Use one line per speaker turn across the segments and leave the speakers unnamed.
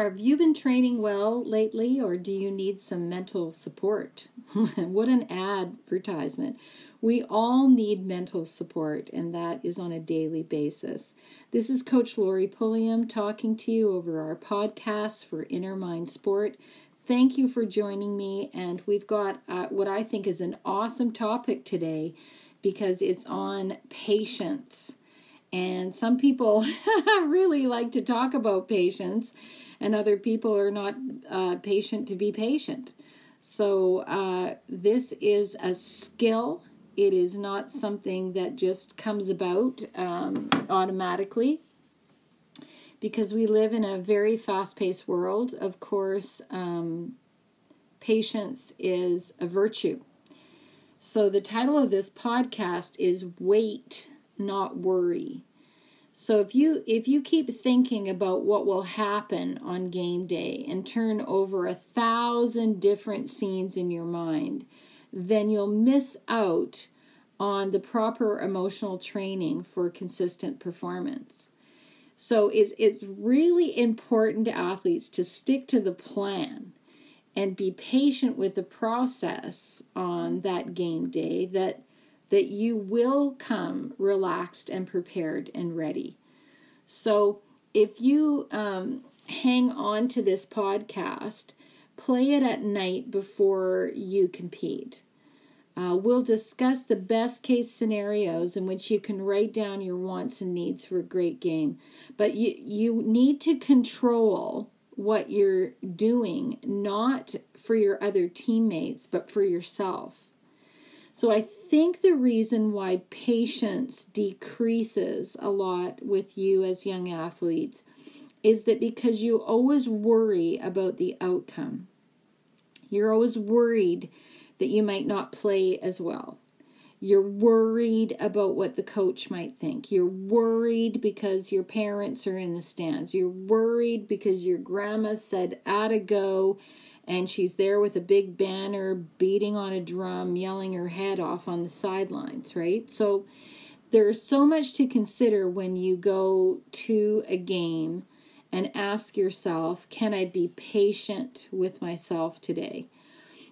have you been training well lately, or do you need some mental support? what an advertisement. We all need mental support, and that is on a daily basis. This is Coach Lori Pulliam talking to you over our podcast for Inner Mind Sport. Thank you for joining me, and we've got uh, what I think is an awesome topic today because it's on patience. And some people really like to talk about patience and other people are not uh, patient to be patient. So, uh, this is a skill. It is not something that just comes about um, automatically because we live in a very fast paced world. Of course, um, patience is a virtue. So, the title of this podcast is Wait, Not Worry. So if you if you keep thinking about what will happen on game day and turn over a thousand different scenes in your mind, then you'll miss out on the proper emotional training for consistent performance. So it's it's really important to athletes to stick to the plan and be patient with the process on that game day that that you will come relaxed and prepared and ready. So if you um, hang on to this podcast, play it at night before you compete. Uh, we'll discuss the best case scenarios in which you can write down your wants and needs for a great game. But you, you need to control what you're doing, not for your other teammates, but for yourself. So I think the reason why patience decreases a lot with you as young athletes is that because you always worry about the outcome. You're always worried that you might not play as well. You're worried about what the coach might think. You're worried because your parents are in the stands. You're worried because your grandma said, "Add a go," and she's there with a big banner beating on a drum yelling her head off on the sidelines right? So there's so much to consider when you go to a game and ask yourself can i be patient with myself today?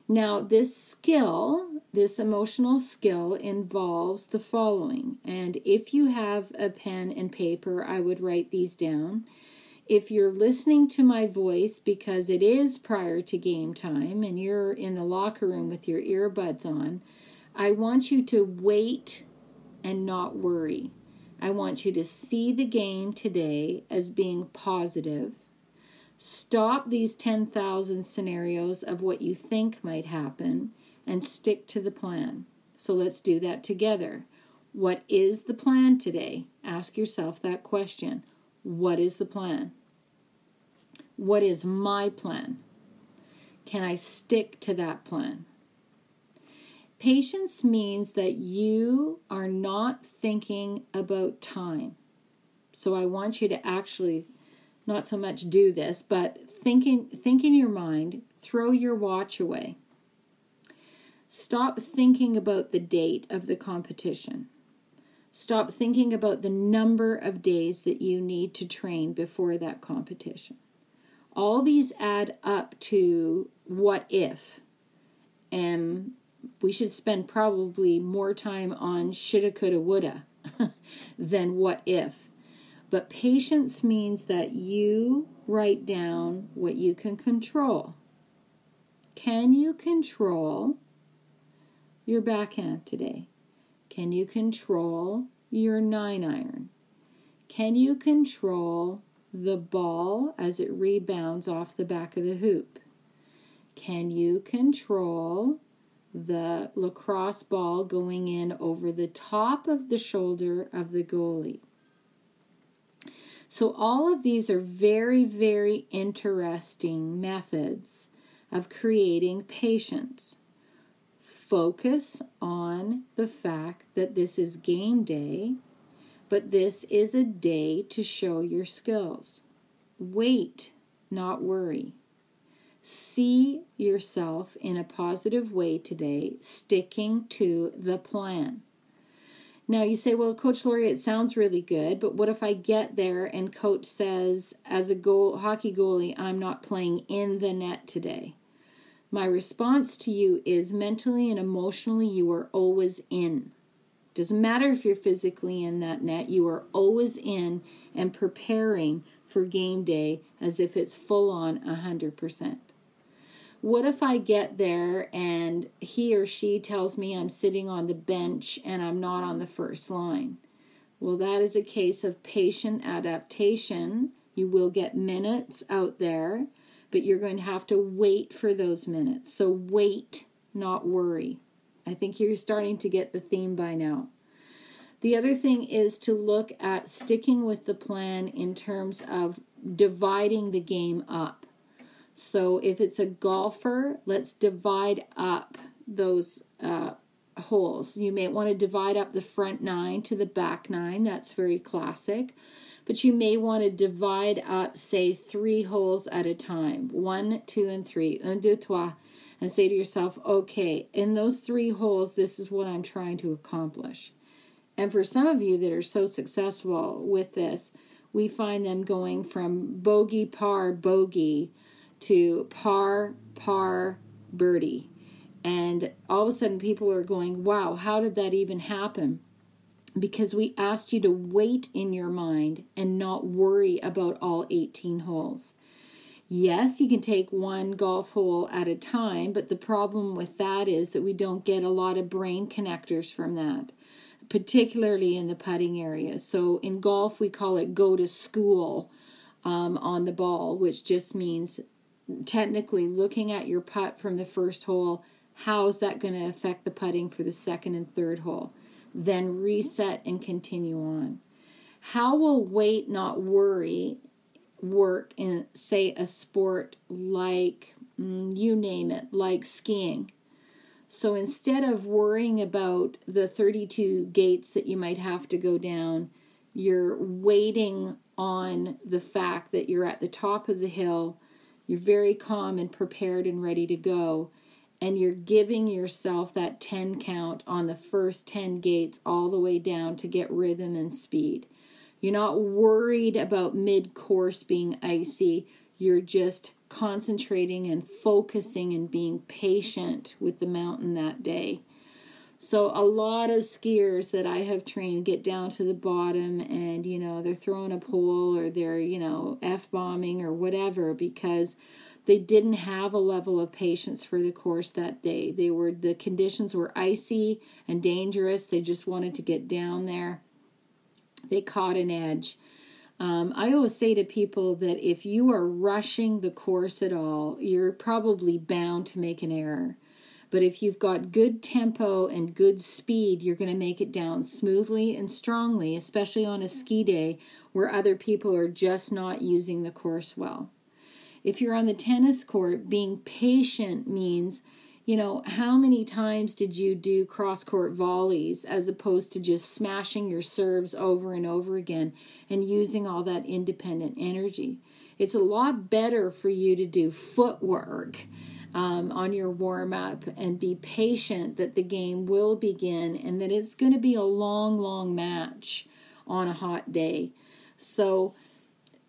Now this skill this emotional skill involves the following and if you have a pen and paper i would write these down if you're listening to my voice because it is prior to game time and you're in the locker room with your earbuds on, I want you to wait and not worry. I want you to see the game today as being positive. Stop these 10,000 scenarios of what you think might happen and stick to the plan. So let's do that together. What is the plan today? Ask yourself that question. What is the plan? What is my plan? Can I stick to that plan? Patience means that you are not thinking about time. So I want you to actually not so much do this, but think in, think in your mind, throw your watch away. Stop thinking about the date of the competition. Stop thinking about the number of days that you need to train before that competition all these add up to what if. And we should spend probably more time on shoulda, coulda, woulda than what if. But patience means that you write down what you can control. Can you control your backhand today? Can you control your nine iron? Can you control the ball as it rebounds off the back of the hoop? Can you control the lacrosse ball going in over the top of the shoulder of the goalie? So, all of these are very, very interesting methods of creating patience. Focus on the fact that this is game day but this is a day to show your skills. Wait, not worry. See yourself in a positive way today, sticking to the plan. Now you say, well, Coach Lori, it sounds really good, but what if I get there and coach says, as a goal hockey goalie, I'm not playing in the net today? My response to you is mentally and emotionally, you are always in. Doesn't matter if you're physically in that net, you are always in and preparing for game day as if it's full on 100%. What if I get there and he or she tells me I'm sitting on the bench and I'm not on the first line? Well, that is a case of patient adaptation. You will get minutes out there, but you're going to have to wait for those minutes. So wait, not worry. I think you're starting to get the theme by now. The other thing is to look at sticking with the plan in terms of dividing the game up. So if it's a golfer, let's divide up those uh, holes. You may want to divide up the front nine to the back nine. That's very classic. But you may want to divide up, say, three holes at a time one, two, and three. Un, deux, trois. And say to yourself, okay, in those three holes, this is what I'm trying to accomplish. And for some of you that are so successful with this, we find them going from bogey, par, bogey to par, par, birdie. And all of a sudden, people are going, wow, how did that even happen? Because we asked you to wait in your mind and not worry about all 18 holes. Yes, you can take one golf hole at a time, but the problem with that is that we don't get a lot of brain connectors from that, particularly in the putting area. So in golf, we call it go to school um, on the ball, which just means technically looking at your putt from the first hole, how's that going to affect the putting for the second and third hole? Then reset and continue on. How will wait, not worry, work in, say, a sport like mm, you name it, like skiing? So instead of worrying about the 32 gates that you might have to go down, you're waiting on the fact that you're at the top of the hill you're very calm and prepared and ready to go. And you're giving yourself that 10 count on the first 10 gates all the way down to get rhythm and speed. You're not worried about mid course being icy. You're just concentrating and focusing and being patient with the mountain that day. So a lot of skiers that I have trained get down to the bottom and you know they're throwing a pole or they're you know f bombing or whatever because they didn't have a level of patience for the course that day. They were the conditions were icy and dangerous. They just wanted to get down there. They caught an edge. Um, I always say to people that if you are rushing the course at all, you're probably bound to make an error. But if you've got good tempo and good speed, you're going to make it down smoothly and strongly, especially on a ski day where other people are just not using the course well. If you're on the tennis court, being patient means, you know, how many times did you do cross court volleys as opposed to just smashing your serves over and over again and using all that independent energy? It's a lot better for you to do footwork um, on your warm up and be patient that the game will begin and that it's going to be a long, long match on a hot day. So,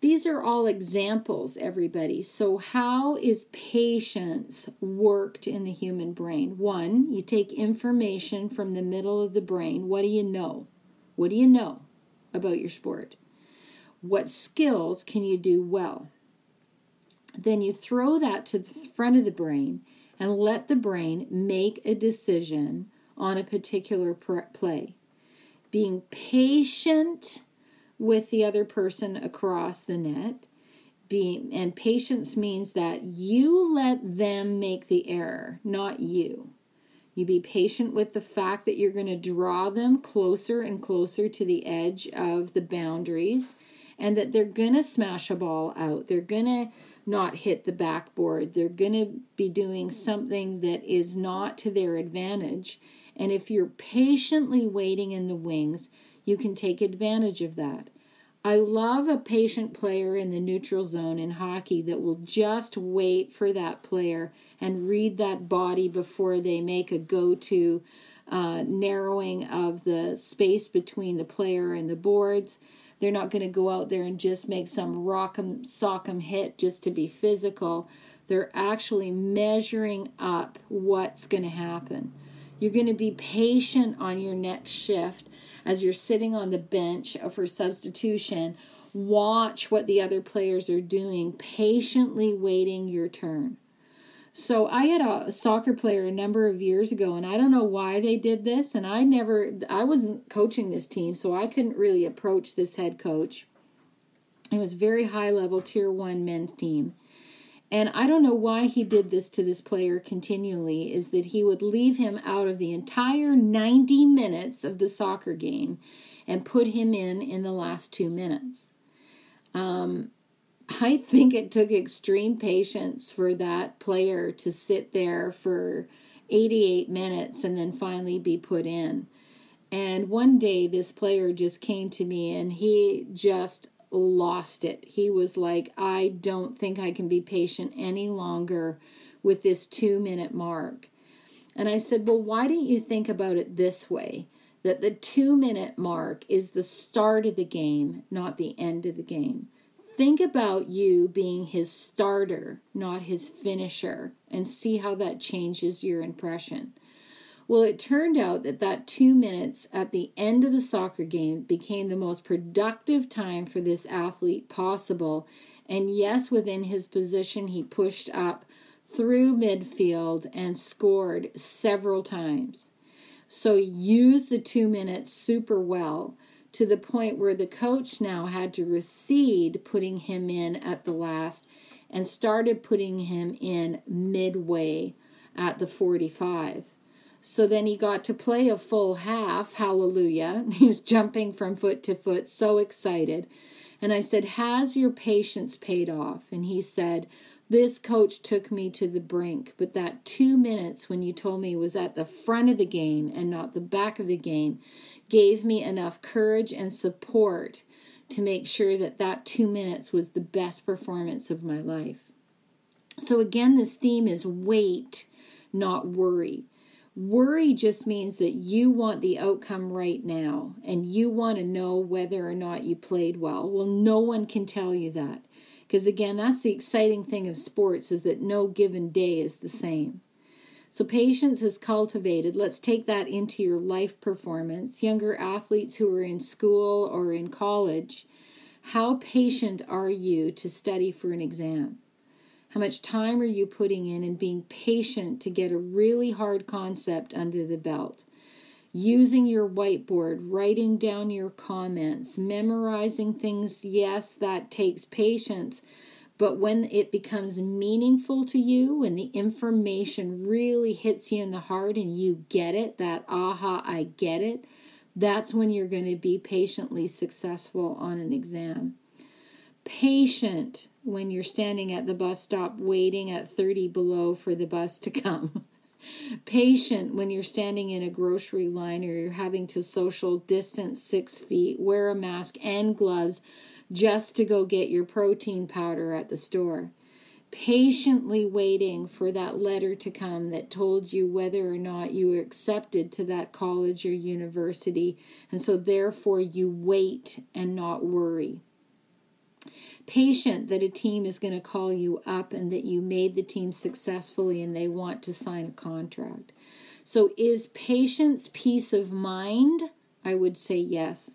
these are all examples, everybody. So, how is patience worked in the human brain? One, you take information from the middle of the brain. What do you know? What do you know about your sport? What skills can you do well? Then you throw that to the front of the brain and let the brain make a decision on a particular play. Being patient with the other person across the net. Being, and patience means that you let them make the error, not you. You be patient with the fact that you're going to draw them closer and closer to the edge of the boundaries and that they're going to smash a ball out. They're going to not hit the backboard. They're going to be doing something that is not to their advantage. And if you're patiently waiting in the wings, you can take advantage of that. I love a patient player in the neutral zone in hockey that will just wait for that player and read that body before they make a go to uh, narrowing of the space between the player and the boards. They're not going to go out there and just make some rock'em sock'em hit just to be physical. They're actually measuring up what's going to happen. You're going to be patient on your next shift as you're sitting on the bench for substitution. Watch what the other players are doing, patiently waiting your turn. So I had a soccer player a number of years ago, and I don't know why they did this. And I never, I wasn't coaching this team, so I couldn't really approach this head coach. It was very high level tier one men's team. And I don't know why he did this to this player continually, is that he would leave him out of the entire 90 minutes of the soccer game and put him in in the last two minutes. Um, I think it took extreme patience for that player to sit there for 88 minutes and then finally be put in. And one day, this player just came to me and he just lost it. He was like, I don't think I can be patient any longer with this two minute mark. And I said, Well, why don't you think about it this way? That the two minute mark is the start of the game, not the end of the game think about you being his starter, not his finisher, and see how that changes your impression. Well, it turned out that that two minutes at the end of the soccer game became the most productive time for this athlete possible. And yes, within his position, he pushed up through midfield and scored several times. So use the two minutes super well to the point where the coach now had to recede putting him in at the last and started putting him in midway at the 45. So then he got to play a full half. Hallelujah. He was jumping from foot to foot, so excited. And I said, Has your patience paid off? And he said, This coach took me to the brink, but that two minutes when you told me was at the front of the game and not the back of the game gave me enough courage and support to make sure that that two minutes was the best performance of my life. So, again, this theme is wait, not worry. Worry just means that you want the outcome right now and you want to know whether or not you played well. Well, no one can tell you that. Because again, that's the exciting thing of sports is that no given day is the same. So, patience is cultivated. Let's take that into your life performance. Younger athletes who are in school or in college, how patient are you to study for an exam? How much time are you putting in and being patient to get a really hard concept under the belt? Using your whiteboard, writing down your comments, memorizing things, yes, that takes patience but when it becomes meaningful to you, when the information really hits you in the heart and you get it, that aha, I get it, that's when you're going to be patiently successful on an exam. Patient when you're standing at the bus stop waiting at 30 below for the bus to come. Patient when you're standing in a grocery line or you're having to social distance six feet, wear a mask and gloves just to go get your protein powder at the store, patiently waiting for that letter to come that told you whether or not you were accepted to that college or university, and so therefore you wait and not worry. Patient that a team is going to call you up and that you made the team successfully and they want to sign a contract. So, is patience peace of mind? I would say yes.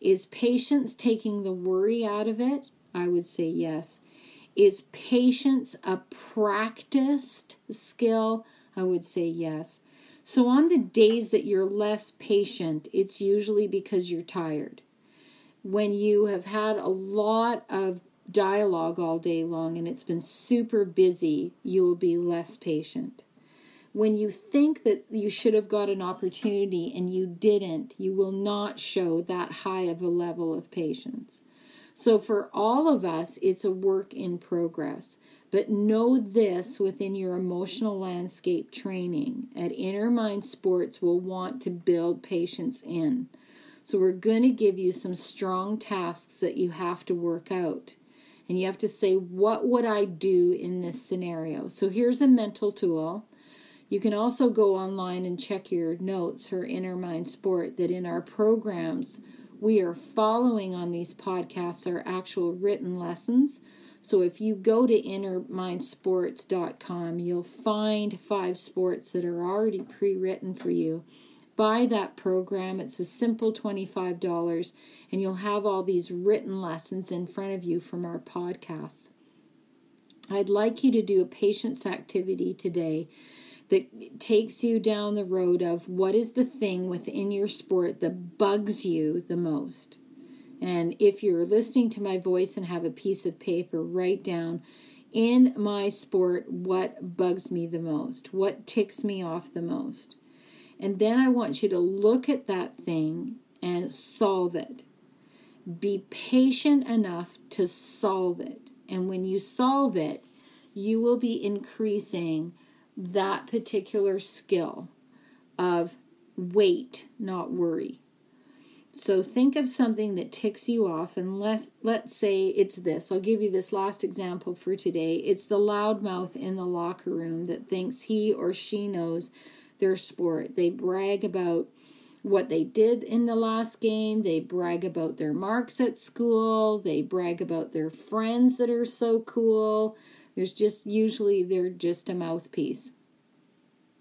Is patience taking the worry out of it? I would say yes. Is patience a practiced skill? I would say yes. So, on the days that you're less patient, it's usually because you're tired. When you have had a lot of dialogue all day long and it's been super busy, you will be less patient when you think that you should have got an opportunity and you didn't, you will not show that high of a level of patience. So, for all of us, it's a work in progress. But know this within your emotional landscape training at Inner Mind Sports, will want to build patience in. So, we're going to give you some strong tasks that you have to work out. And you have to say, What would I do in this scenario? So, here's a mental tool You can also go online and check your notes for Inner Mind Sport that in our programs we are following on these podcasts are actual written lessons. So if you go to innermindsports.com, you'll find five sports that are already pre written for you. Buy that program. It's a simple $25, and you'll have all these written lessons in front of you from our podcast. I'd like you to do a patience activity today that takes you down the road of what is the thing within your sport that bugs you the most. And if you're listening to my voice and have a piece of paper, write down in my sport what bugs me the most, what ticks me off the most. And then I want you to look at that thing and solve it. Be patient enough to solve it. And when you solve it, you will be increasing that particular skill of wait, not worry. So think of something that ticks you off, and let's, let's say it's this. I'll give you this last example for today. It's the loudmouth in the locker room that thinks he or she knows their sport. They brag about what they did in the last game, they brag about their marks at school, they brag about their friends that are so cool. There's just usually they're just a mouthpiece.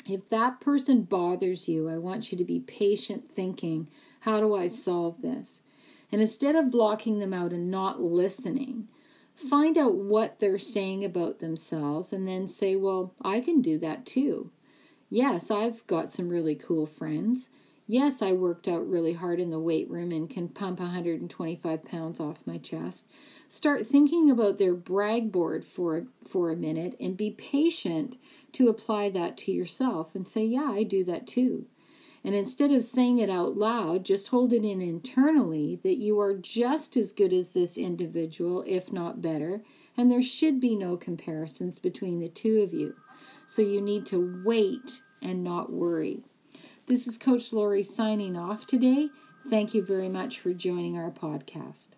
If that person bothers you, I want you to be patient thinking how do I solve this? And instead of blocking them out and not listening, find out what they're saying about themselves and then say, Well, I can do that too. Yes, I've got some really cool friends. Yes, I worked out really hard in the weight room and can pump 125 pounds off my chest. Start thinking about their brag board for, for a minute and be patient to apply that to yourself and say, Yeah, I do that too. And instead of saying it out loud, just hold it in internally that you are just as good as this individual, if not better, and there should be no comparisons between the two of you. So you need to wait and not worry. This is Coach Lori signing off today. Thank you very much for joining our podcast.